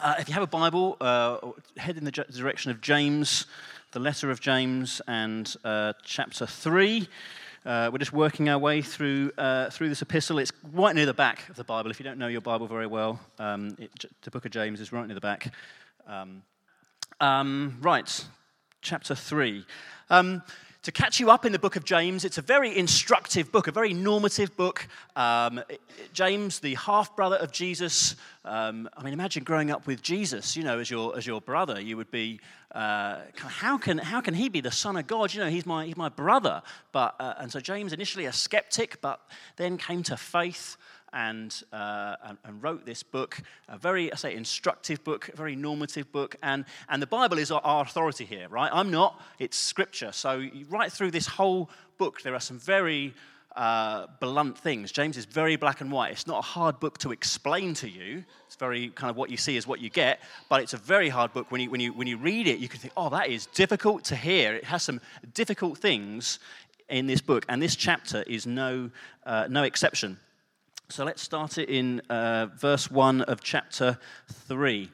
Uh, if you have a Bible, uh, head in the direction of James, the letter of James, and uh, chapter 3. Uh, we're just working our way through, uh, through this epistle. It's right near the back of the Bible. If you don't know your Bible very well, um, it, the book of James is right near the back. Um, um, right, chapter 3. To catch you up in the book of James, it's a very instructive book, a very normative book. Um, James, the half brother of Jesus, um, I mean, imagine growing up with Jesus, you know, as your, as your brother. You would be, uh, how, can, how can he be the Son of God? You know, he's my, he's my brother. But, uh, and so James, initially a skeptic, but then came to faith and, uh, and, and, wrote this book, a very, I say, instructive book, a very normative book. And, and the Bible is our, our authority here, right? I'm not, it's scripture. So, right through this whole book, there are some very uh, blunt things. James is very black and white. It's not a hard book to explain to you. It's very kind of what you see is what you get, but it's a very hard book. When you, when you, when you read it, you can think, oh, that is difficult to hear. It has some difficult things in this book, and this chapter is no, uh, no exception. So let's start it in uh, verse 1 of chapter 3.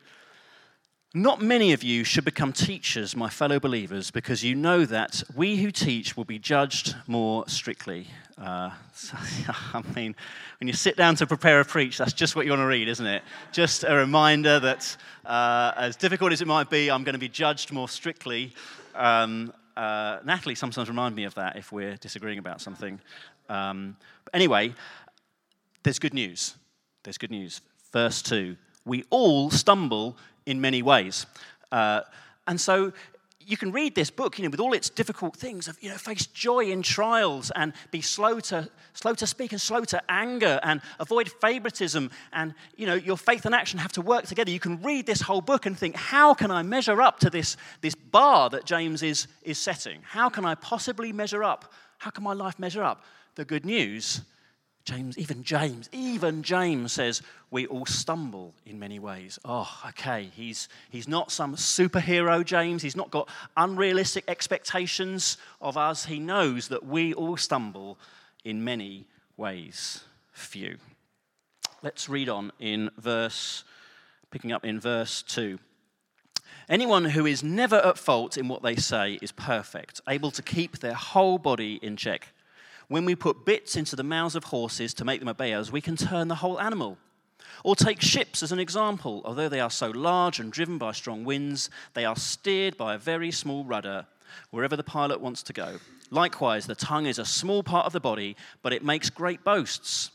Not many of you should become teachers, my fellow believers, because you know that we who teach will be judged more strictly. Uh, so, I mean, when you sit down to prepare a preach, that's just what you want to read, isn't it? Just a reminder that, uh, as difficult as it might be, I'm going to be judged more strictly. Um, uh, Natalie sometimes reminds me of that if we're disagreeing about something. Um, but anyway, there's good news. There's good news. Verse 2 We all stumble in many ways. Uh, and so you can read this book, you know, with all its difficult things of, you know, face joy in trials and be slow to, slow to speak and slow to anger and avoid favoritism and, you know, your faith and action have to work together. You can read this whole book and think, how can I measure up to this, this bar that James is, is setting? How can I possibly measure up? How can my life measure up? The good news James, even James, even James says we all stumble in many ways. Oh, okay. He's, he's not some superhero, James. He's not got unrealistic expectations of us. He knows that we all stumble in many ways. Few. Let's read on in verse, picking up in verse 2. Anyone who is never at fault in what they say is perfect, able to keep their whole body in check. When we put bits into the mouths of horses to make them obey us, we can turn the whole animal. Or take ships as an example. Although they are so large and driven by strong winds, they are steered by a very small rudder wherever the pilot wants to go. Likewise, the tongue is a small part of the body, but it makes great boasts.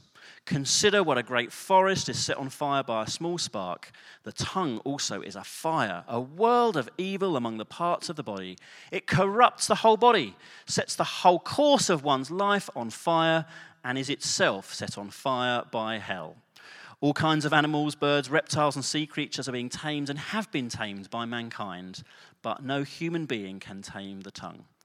Consider what a great forest is set on fire by a small spark. The tongue also is a fire, a world of evil among the parts of the body. It corrupts the whole body, sets the whole course of one's life on fire, and is itself set on fire by hell. All kinds of animals, birds, reptiles, and sea creatures are being tamed and have been tamed by mankind, but no human being can tame the tongue.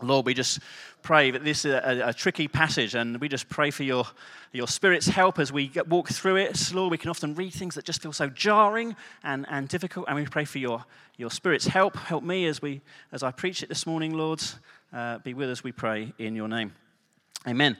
Lord, we just pray that this is a, a, tricky passage, and we just pray for your, your Spirit's help as we get, walk through it. Lord, we can often read things that just feel so jarring and, and difficult, and we pray for your, your Spirit's help. Help me as, we, as I preach it this morning, Lord. Uh, be with us, we pray, in your name. Amen.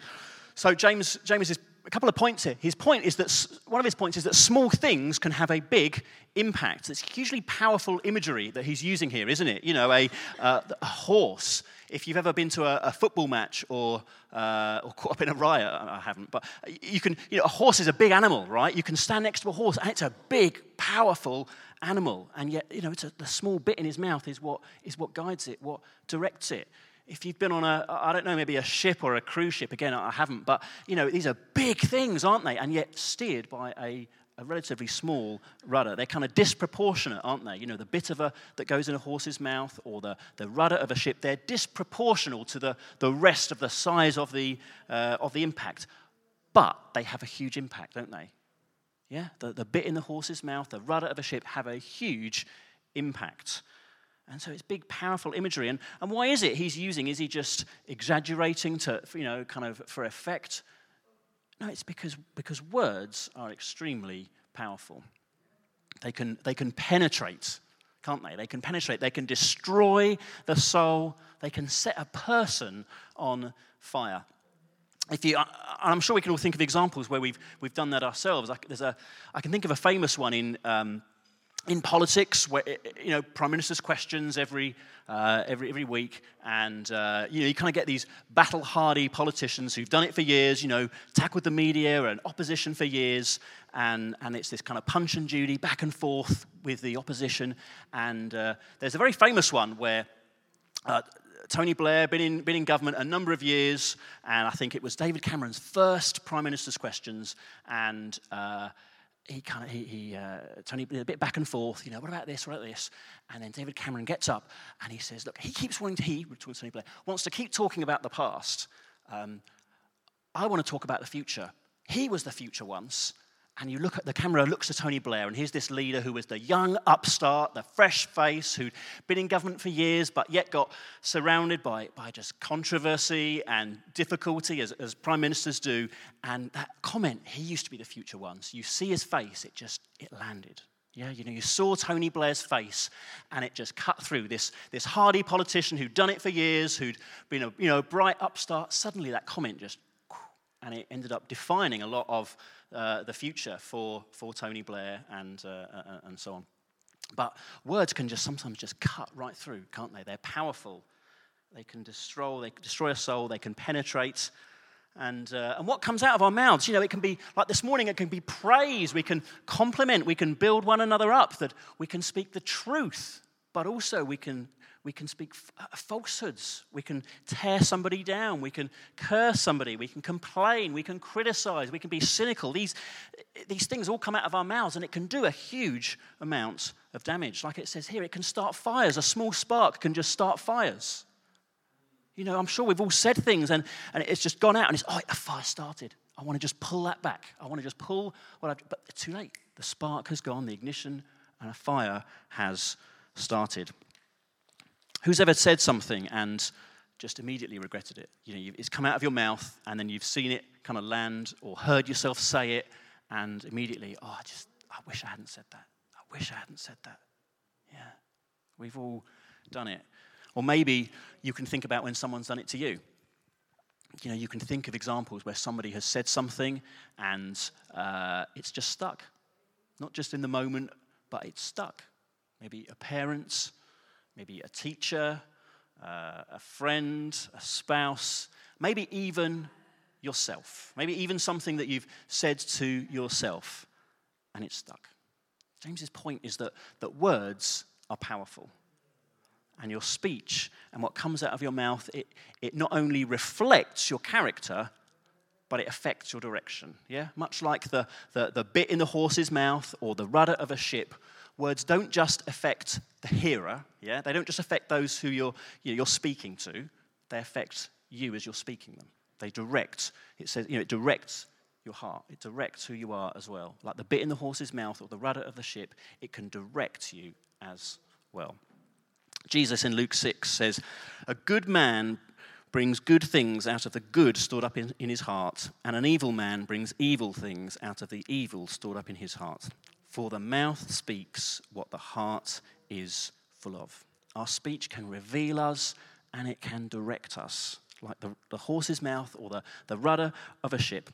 So, James, James is a couple of points here. His point is that one of his points is that small things can have a big impact. It's hugely powerful imagery that he's using here, isn't it? You know, a, uh, a horse if you've ever been to a, a football match or, uh, or caught up in a riot, I haven't, but you can, you know, a horse is a big animal, right? You can stand next to a horse and it's a big, powerful animal. And yet, you know, it's a, the small bit in his mouth is what, is what guides it, what directs it. If you've been on a, I don't know, maybe a ship or a cruise ship, again, I haven't, but, you know, these are big things, aren't they? And yet steered by a a relatively small rudder. They're kind of disproportionate, aren't they? You know, the bit of a that goes in a horse's mouth or the, the rudder of a ship, they're disproportional to the, the rest of the size of the, uh, of the impact. But they have a huge impact, don't they? Yeah, the, the bit in the horse's mouth, the rudder of a ship have a huge impact. And so it's big, powerful imagery. And, and why is it he's using? Is he just exaggerating to, you know, kind of for effect? No, it's because, because words are extremely powerful. They can, they can penetrate, can't they? They can penetrate, they can destroy the soul, they can set a person on fire. If you, I'm sure we can all think of examples where we've, we've done that ourselves. I, there's a, I can think of a famous one in, um, in politics, where you know, prime minister's questions every uh, every every week, and uh, you know, you kind of get these battle-hardy politicians who've done it for years. You know, tackled the media and opposition for years, and and it's this kind of punch and Judy back and forth with the opposition. And uh, there's a very famous one where. Uh, Tony Blair, been in, been in government a number of years, and I think it was David Cameron's first Prime Minister's questions, and uh, he kind of, he, he uh, Tony, a bit back and forth, you know, what about this, what about this? And then David Cameron gets up and he says, look, he keeps wanting to, he, Tony Blair, wants to keep talking about the past. Um, I want to talk about the future. He was the future once, and you look at the camera looks to Tony Blair, and here's this leader who was the young upstart, the fresh face, who'd been in government for years, but yet got surrounded by, by just controversy and difficulty, as, as prime ministers do. And that comment, he used to be the future once. You see his face, it just it landed. Yeah, you know, you saw Tony Blair's face and it just cut through this, this hardy politician who'd done it for years, who'd been a you know, bright upstart. Suddenly that comment just, and it ended up defining a lot of uh, the future for, for Tony Blair and, uh, uh, uh, and so on. But words can just sometimes just cut right through, can't they? They're powerful. They can destroy, they can destroy a soul, they can penetrate. And, uh, and what comes out of our mouths, you know, it can be like this morning, it can be praise, we can compliment, we can build one another up, that we can speak the truth, but also we can we can speak uh, falsehoods. We can tear somebody down. We can curse somebody. We can complain. We can criticize. We can be cynical. These, these things all come out of our mouths, and it can do a huge amount of damage. Like it says here, it can start fires. A small spark can just start fires. You know, I'm sure we've all said things, and, and it's just gone out, and it's, oh, a fire started. I want to just pull that back. I want to just pull what I've, but it's too late. The spark has gone, the ignition, and a fire has started. Who's ever said something and just immediately regretted it? You know, it's come out of your mouth and then you've seen it kind of land or heard yourself say it and immediately, oh, I just, I wish I hadn't said that. I wish I hadn't said that. Yeah, we've all done it. Or maybe you can think about when someone's done it to you. You know, you can think of examples where somebody has said something and uh, it's just stuck. Not just in the moment, but it's stuck. Maybe a parent maybe a teacher, uh, a friend, a spouse, maybe even yourself. Maybe even something that you've said to yourself and it's stuck. James's point is that, that words are powerful. And your speech and what comes out of your mouth, it, it not only reflects your character, but it affects your direction. Yeah? Much like the, the, the bit in the horse's mouth or the rudder of a ship words don't just affect the hearer, yeah? They don't just affect those who you're, you know, you're speaking to, they affect you as you're speaking them. They direct, it says, you know, it directs your heart. It directs who you are as well. Like the bit in the horse's mouth or the rudder of the ship, it can direct you as well. Jesus in Luke 6 says, A good man brings good things out of the good stored up in, in his heart, and an evil man brings evil things out of the evil stored up in his heart. For the mouth speaks what the heart is full of. Our speech can reveal us and it can direct us, like the, the horse's mouth or the, the rudder of a ship.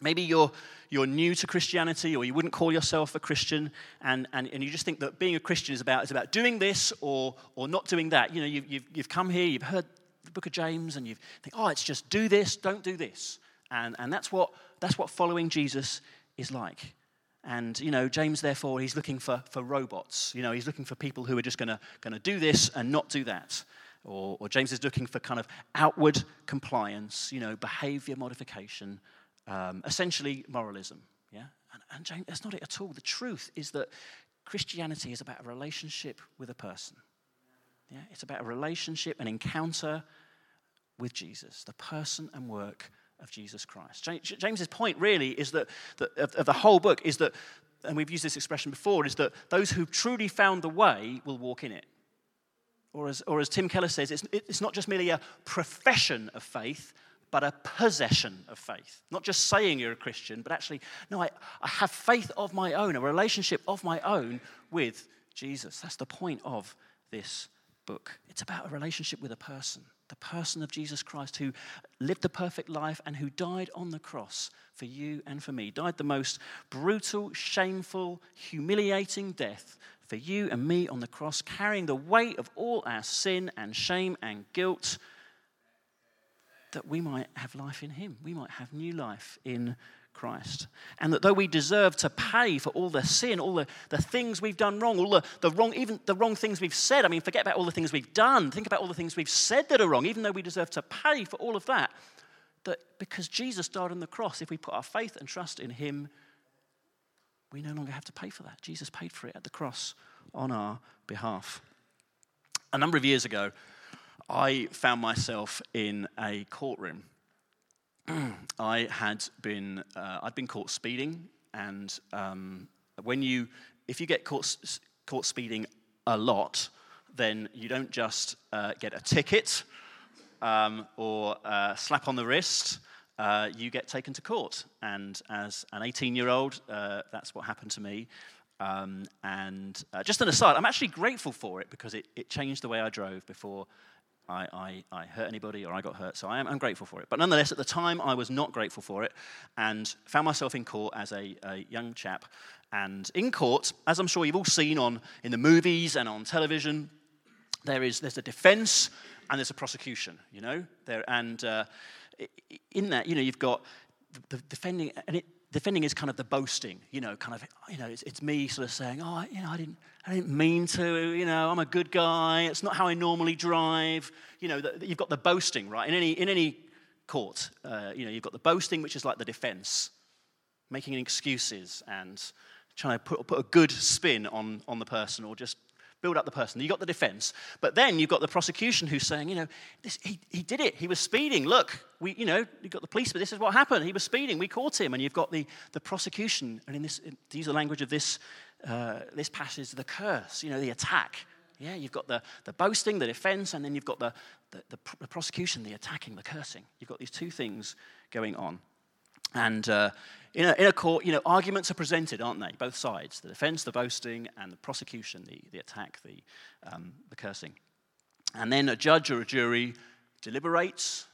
Maybe you're, you're new to Christianity or you wouldn't call yourself a Christian and, and, and you just think that being a Christian is about, is about doing this or, or not doing that. You know, you've, you've, you've come here, you've heard the book of James and you think, oh, it's just do this, don't do this. And, and that's, what, that's what following Jesus is like. And, you know, James, therefore, he's looking for, for robots. You know, he's looking for people who are just going to do this and not do that. Or, or, James is looking for kind of outward compliance, you know, behavior modification, um, essentially moralism. Yeah? And, and James, that's not it at all. The truth is that Christianity is about a relationship with a person. Yeah? It's about a relationship, an encounter with Jesus, the person and work of Jesus Christ. James's point really is that, that of, of the whole book is that, and we've used this expression before, is that those who've truly found the way will walk in it. Or as, or as Tim Keller says, it's, it's not just merely a profession of faith, but a possession of faith. Not just saying you're a Christian, but actually, no, I, I have faith of my own, a relationship of my own with Jesus. That's the point of this book. It's about a relationship with a person, the person of Jesus Christ who lived the perfect life and who died on the cross for you and for me. Died the most brutal, shameful, humiliating death for you and me on the cross, carrying the weight of all our sin and shame and guilt that we might have life in Him. We might have new life in Christ. And that though we deserve to pay for all the sin, all the, the things we've done wrong, all the, the wrong, even the wrong things we've said, I mean, forget about all the things we've done, think about all the things we've said that are wrong, even though we deserve to pay for all of that, that because Jesus died on the cross, if we put our faith and trust in Him, we no longer have to pay for that. Jesus paid for it at the cross on our behalf. A number of years ago, I found myself in a courtroom. I had been, uh, I'd been caught speeding, and um, when you, if you get caught, caught speeding a lot, then you don't just uh, get a ticket um, or a slap on the wrist. Uh, you get taken to court. And as an 18 year old, uh, that's what happened to me. Um, and uh, just an aside, I'm actually grateful for it because it, it changed the way I drove before I, I, I, hurt anybody or I got hurt. So I am, I'm grateful for it. But nonetheless, at the time, I was not grateful for it and found myself in court as a, a young chap. And in court, as I'm sure you've all seen on, in the movies and on television, there is, there's a defense and there's a prosecution, you know? There, and uh, in that, you know, you've got the, the defending, and it, defending is kind of the boasting, you know, kind of, you know, it's, it's, me sort of saying, oh, you know, I didn't, I didn't mean to, you know, I'm a good guy. It's not how I normally drive. You know, the, you've got the boasting, right? In any, in any court, uh, you know, you've got the boasting, which is like the defense, making excuses and trying to put, put a good spin on, on the person or just build up the person. You've got the defense. But then you've got the prosecution who's saying, you know, this, he, he did it. He was speeding. Look, we, you know, you've got the police, but this is what happened. He was speeding. We caught him. And you've got the, the prosecution. And in this, in, to use the language of this, uh, this passage, the curse, you know, the attack. Yeah, you've got the, the boasting, the defense, and then you've got the, the, the, the prosecution, the attacking, the cursing. You've got these two things going on. And uh, in, a, in a court, you know, arguments are presented, aren't they? Both sides the defense, the boasting, and the prosecution, the, the attack, the, um, the cursing. And then a judge or a jury deliberates,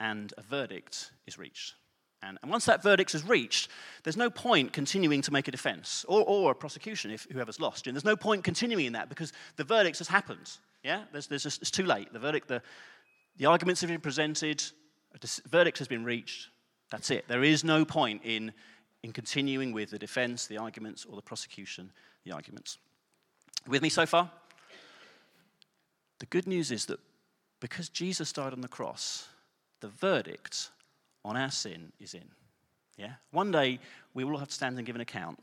and a verdict is reached. And, and once that verdict is reached, there's no point continuing to make a defense or, or a prosecution if whoever's lost. And there's no point continuing in that because the verdict has happened. Yeah? There's, there's just, it's too late. The verdict, the, the arguments have been presented, a verdict has been reached, that's it. There is no point in, in continuing with the defense, the arguments, or the prosecution, the arguments. With me so far? The good news is that because Jesus died on the cross, the verdict on our sin is in. Yeah? One day we will all have to stand and give an account.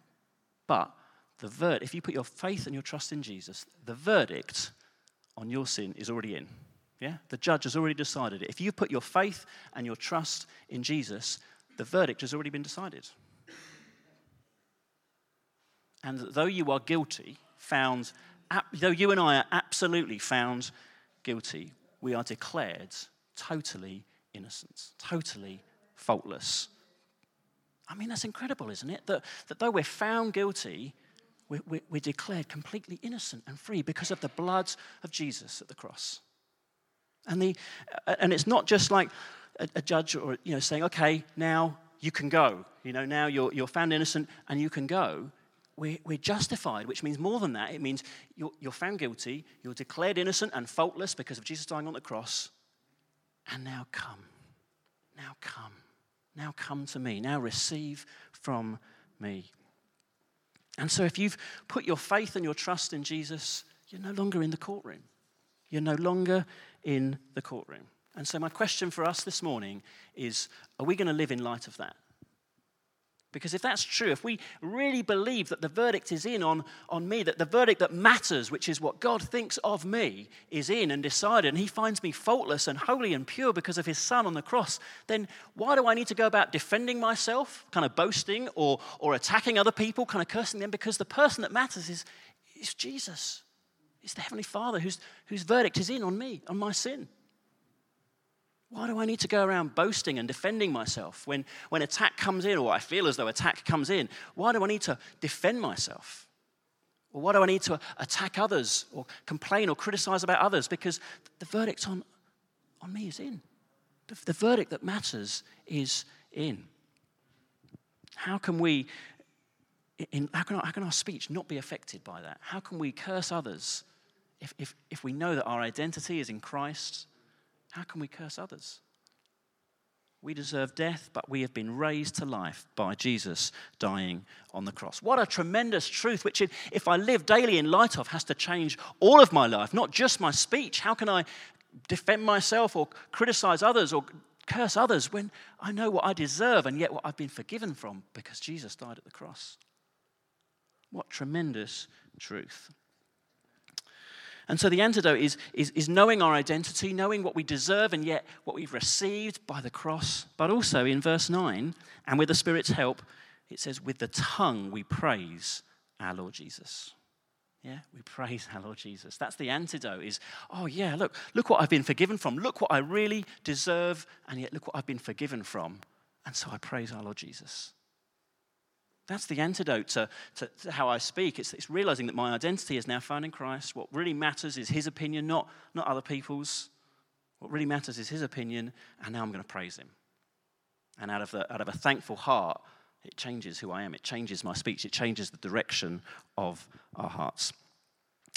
But the verdict, if you put your faith and your trust in Jesus, the verdict on your sin is already in. Yeah? The judge has already decided it. If you put your faith and your trust in Jesus, the verdict has already been decided. And though you are guilty, found, though you and I are absolutely found guilty, we are declared totally innocent, totally faultless. I mean, that's incredible, isn't it? That, that though we're found guilty, we're, we're, declared completely innocent and free because of the blood of Jesus at the cross. And, the, uh, and it's not just like a, a, judge or, you know, saying, okay, now you can go. You know, now you're, you're found innocent and you can go. We're, we're justified, which means more than that. It means you're, you're found guilty, you're declared innocent and faultless because of Jesus dying on the cross. And now come. Now come. Now come to me. Now receive from me. And so if you've put your faith and your trust in Jesus, you're no longer in the courtroom. You're no longer in the courtroom. And so, my question for us this morning is are we going to live in light of that? Because if that's true, if we really believe that the verdict is in on, on me, that the verdict that matters, which is what God thinks of me, is in and decided, and He finds me faultless and holy and pure because of His Son on the cross, then why do I need to go about defending myself, kind of boasting or, or attacking other people, kind of cursing them? Because the person that matters is, is Jesus. It's the Heavenly Father whose, whose verdict is in on me, on my sin. Why do I need to go around boasting and defending myself when, when attack comes in, or I feel as though attack comes in? Why do I need to defend myself? Or why do I need to attack others or complain or criticize about others? Because the verdict on, on me is in. The, the verdict that matters is in. How can we, in, how, can our, how can our speech not be affected by that? How can we curse others if, if, if we know that our identity is in Christ how can we curse others? We deserve death, but we have been raised to life by Jesus dying on the cross. What a tremendous truth, which, if I live daily in light of, has to change all of my life, not just my speech. How can I defend myself or criticize others or curse others when I know what I deserve and yet what I've been forgiven from because Jesus died at the cross? What tremendous truth. And so the antidote is, is, is knowing our identity, knowing what we deserve and yet what we've received by the cross. But also in verse 9, and with the Spirit's help, it says, with the tongue we praise our Lord Jesus. Yeah, we praise our Lord Jesus. That's the antidote is, oh yeah, look, look what I've been forgiven from. Look what I really deserve, and yet look what I've been forgiven from. And so I praise our Lord Jesus. That's the antidote to, to, to how I speak. It's, it's, realizing that my identity is now found in Christ. What really matters is his opinion, not, not other people's. What really matters is his opinion, and now I'm going to praise him. And out of, the, out of a thankful heart, it changes who I am. It changes my speech. It changes the direction of our hearts.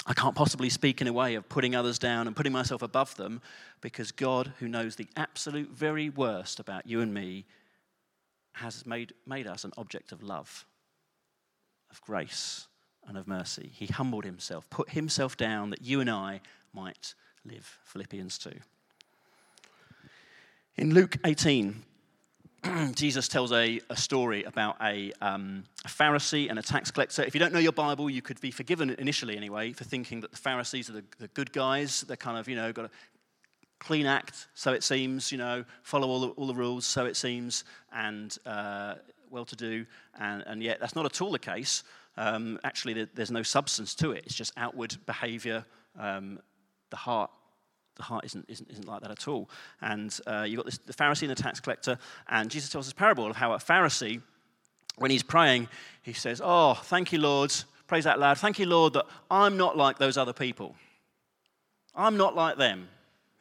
I can't possibly speak in a way of putting others down and putting myself above them because God, who knows the absolute very worst about you and me, has made, made us an object of love, of grace, and of mercy. He humbled himself, put himself down that you and I might live. Philippians 2. In Luke 18, Jesus tells a, a, story about a, um, a, Pharisee and a tax collector. If you don't know your Bible, you could be forgiven initially, anyway, for thinking that the Pharisees are the, the good guys. They're kind of, you know, got a clean act, so it seems, you know, follow all the, all the rules, so it seems, and uh, well to do, and, and, yet that's not at all the case. Um, actually, there's no substance to it, it's just outward behavior. Um, the heart the heart isn't, isn't, isn't like that at all. And uh, you've got this, the Pharisee and the tax collector, and Jesus tells this parable of how a Pharisee, when he's praying, he says, Oh, thank you, Lord. Praise out loud. Thank you, Lord, that I'm not like those other people. I'm not like them.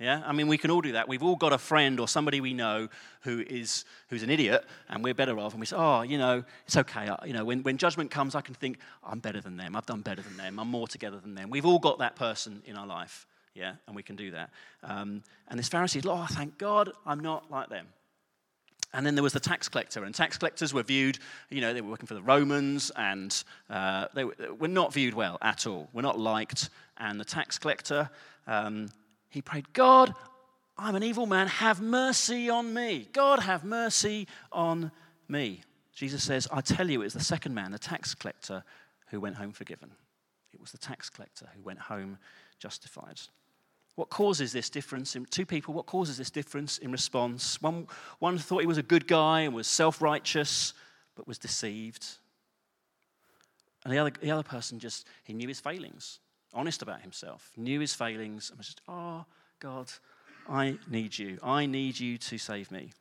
Yeah, I mean, we can all do that. We've all got a friend or somebody we know who is who's an idiot, and we're better off. And we say, "Oh, you know, it's okay. You know, when, when judgment comes, I can think I'm better than them. I've done better than them. I'm more together than them." We've all got that person in our life, yeah, and we can do that. Um, and this Pharisee, "Oh, thank God, I'm not like them." And then there was the tax collector, and tax collectors were viewed, you know, they were working for the Romans, and uh, they were not viewed well at all. Were not liked. And the tax collector, um, he prayed, God, I'm an evil man. Have mercy on me. God, have mercy on me. Jesus says, I tell you, it was the second man, the tax collector, who went home forgiven. It was the tax collector who went home justified. What causes this difference in two people? What causes this difference in response? One, one thought he was a good guy and was self righteous, but was deceived. And the other, the other person just, he knew his failings honest about himself, knew his failings, and was just, oh, God, I need you. I need you to save me.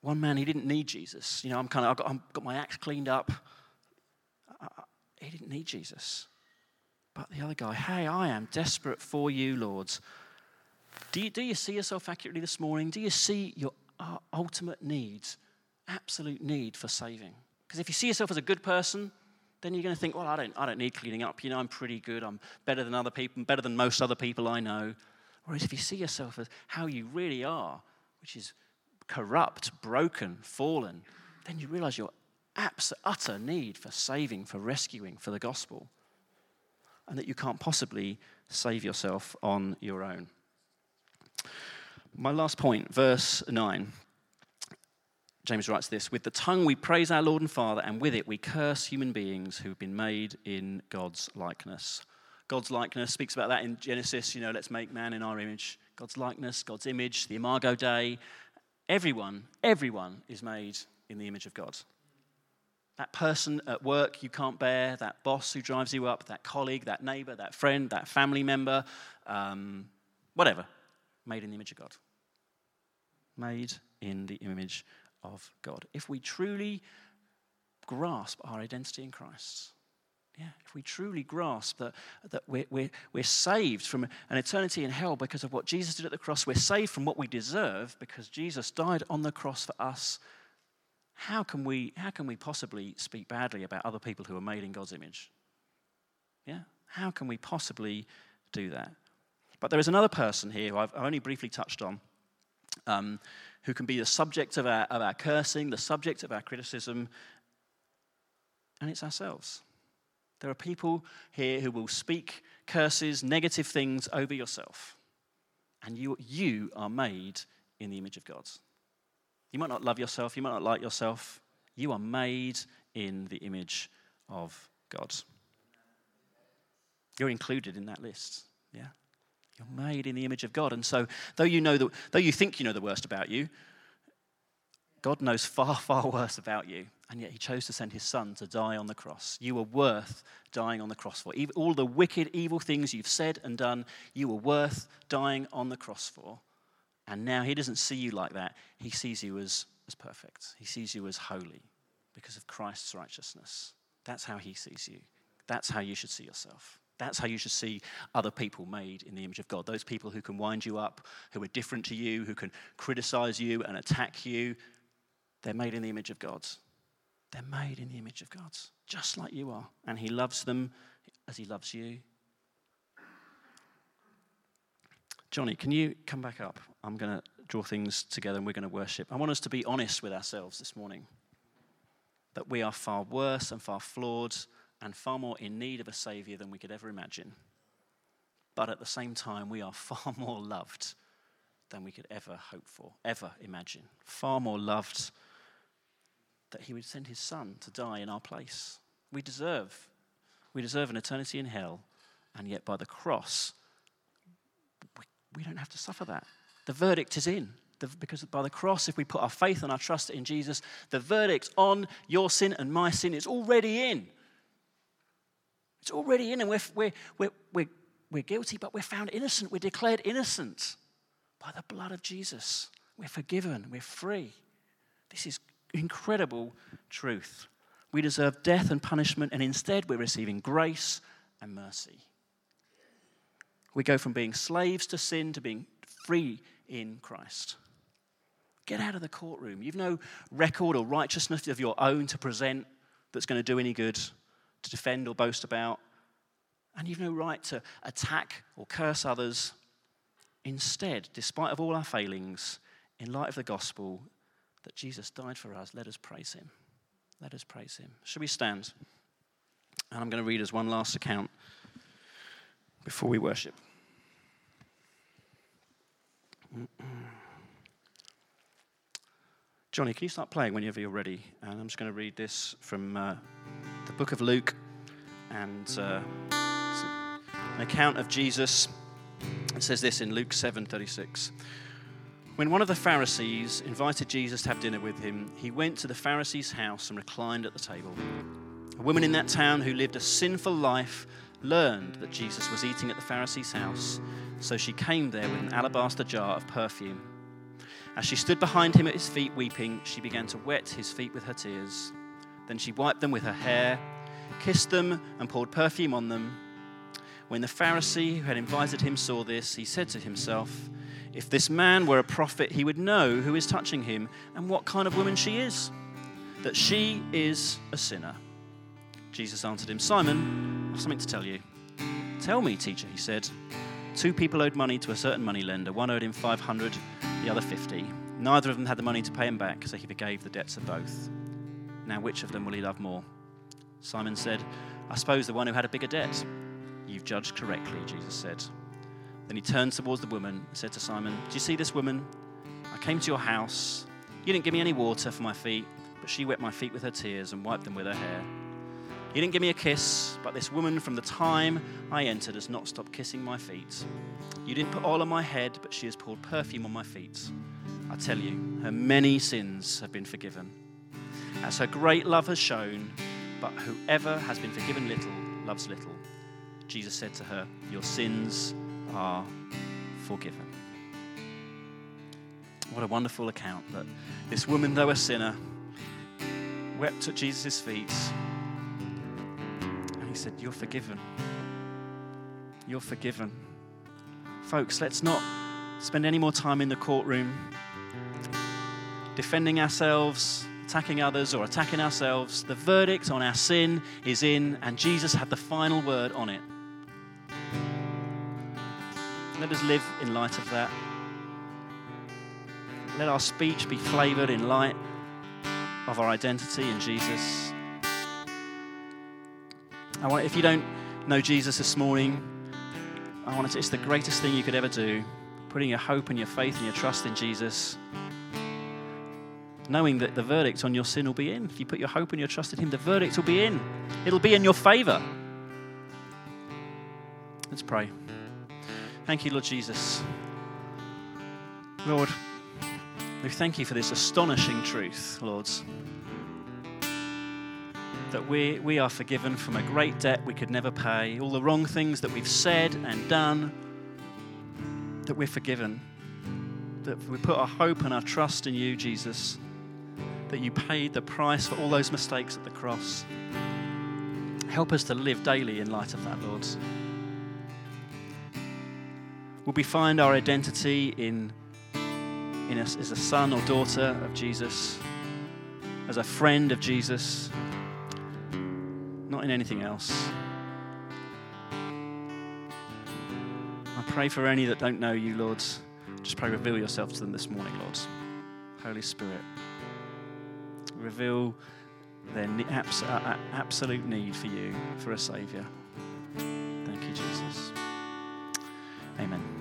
One man, he didn't need Jesus. You know, I'm kind of, I've got, I've got my act cleaned up. I, he didn't need Jesus. But the other guy, hey, I am desperate for you, Lord. Do you, do you see yourself accurately this morning? Do you see your uh, ultimate need, absolute need for saving? Because if you see yourself as a good person, then you're going to think, well, I don't, I don't need cleaning up. You know, I'm pretty good. I'm better than other people, better than most other people I know. Whereas if you see yourself as how you really are, which is corrupt, broken, fallen, then you realize your absolute, utter need for saving, for rescuing, for the gospel, and that you can't possibly save yourself on your own. My last point, verse 9. James writes this With the tongue we praise our Lord and Father, and with it we curse human beings who've been made in God's likeness. God's likeness speaks about that in Genesis, you know, let's make man in our image. God's likeness, God's image, the Imago Dei. Everyone, everyone is made in the image of God. That person at work you can't bear, that boss who drives you up, that colleague, that neighbor, that friend, that family member, um, whatever, made in the image of God. Made in the image of God. If we truly grasp our identity in Christ, yeah, if we truly grasp that, that we're, we're, we're saved from an eternity in hell because of what Jesus did at the cross, we're saved from what we deserve because Jesus died on the cross for us, how can we, how can we possibly speak badly about other people who are made in God's image? Yeah? How can we possibly do that? But there is another person here who I've only briefly touched on um, who can be the subject of our, of our cursing, the subject of our criticism, and it's ourselves. There are people here who will speak curses, negative things over yourself. And you, you are made in the image of God. You might not love yourself, you might not like yourself. You are made in the image of God. You're included in that list. Yeah? You're made in the image of God. And so, though you, know the, though you think you know the worst about you, God knows far, far worse about you. And yet, He chose to send His Son to die on the cross. You were worth dying on the cross for. All the wicked, evil things you've said and done, you were worth dying on the cross for. And now He doesn't see you like that. He sees you as, as perfect, He sees you as holy because of Christ's righteousness. That's how He sees you. That's how you should see yourself. That's how you should see other people made in the image of God. Those people who can wind you up, who are different to you, who can criticize you and attack you, they're made in the image of God. They're made in the image of God, just like you are. And He loves them as He loves you. Johnny, can you come back up? I'm going to draw things together and we're going to worship. I want us to be honest with ourselves this morning that we are far worse and far flawed and far more in need of a Savior than we could ever imagine. But at the same time, we are far more loved than we could ever hope for, ever imagine. Far more loved that He would send His Son to die in our place. We deserve, we deserve an eternity in hell, and yet by the cross, we, we don't have to suffer that. The verdict is in. Because by the cross, if we put our faith and our trust in Jesus, the verdict on your sin and my sin is already in. It's already in, and we're, we're, we're, we're, we're guilty, but we're found innocent. We're declared innocent by the blood of Jesus. We're forgiven. We're free. This is incredible truth. We deserve death and punishment, and instead we're receiving grace and mercy. We go from being slaves to sin to being free in Christ. Get out of the courtroom. You've no record or righteousness of your own to present that's going to do any good to defend or boast about, and you've no right to attack or curse others. Instead, despite of all our failings, in light of the gospel that Jesus died for us, let us praise him. Let us praise him. Shall we stand? And I'm going to read us one last account before we worship. Johnny, can you start playing whenever you're ready? And I'm just going to read this from uh, the book of Luke and uh, an account of Jesus. It says this in Luke 7:36. When one of the Pharisees invited Jesus to have dinner with him, he went to the Pharisee's house and reclined at the table. A woman in that town who lived a sinful life learned that Jesus was eating at the Pharisee's house, so she came there with an alabaster jar of perfume. As she stood behind him at his feet weeping, she began to wet his feet with her tears. Then she wiped them with her hair, kissed them, and poured perfume on them. When the Pharisee who had invited him saw this, he said to himself, If this man were a prophet, he would know who is touching him and what kind of woman she is, that she is a sinner. Jesus answered him, Simon, I have something to tell you. Tell me, teacher, he said. Two people owed money to a certain moneylender. One owed him 500, the other 50. Neither of them had the money to pay him back, so he forgave the debts of both. Now, which of them will he love more? Simon said, I suppose the one who had a bigger debt. You've judged correctly, Jesus said. Then he turned towards the woman and said to Simon, Do you see this woman? I came to your house. You didn't give me any water for my feet, but she wet my feet with her tears and wiped them with her hair. You didn't give me a kiss, but this woman from the time I entered has not stopped kissing my feet. You didn't put oil on my head, but she has poured perfume on my feet. I tell you, her many sins have been forgiven. As her great love has shown, but whoever has been forgiven little loves little. Jesus said to her, Your sins are forgiven. What a wonderful account that this woman, though a sinner, wept at Jesus' feet And he said, You're forgiven. You're forgiven. Folks, let's not spend any more time in the courtroom defending ourselves, attacking others, or attacking ourselves. The verdict on our sin is in, and Jesus had the final word on it. Let us live in light of that. Let our speech be flavored in light of our identity in Jesus. I want, if you don't know Jesus this morning, I want to, it's the greatest thing you could ever do. Putting your hope and your faith and your trust in Jesus. Knowing that the verdict on your sin will be in. If you put your hope and your trust in Him, the verdict will be in. It'll be in your favor. Let's pray. Thank you, Lord Jesus. Lord, we thank you for this astonishing truth, Lord that we, we are forgiven from a great debt we could never pay, all the wrong things that we've said and done, that we're forgiven. That we put our hope and our trust in you, Jesus, that you paid the price for all those mistakes at the cross. Help us to live daily in light of that, Lord. Will we find our identity in, in us as a son or daughter of Jesus, as a friend of Jesus? not in anything else. I pray for any that don't know you, Lord. Just pray, reveal yourself to them this morning, Lord. Holy Spirit, reveal their abs- uh, absolute need for you, for a Saviour. Thank you, Jesus. Amen.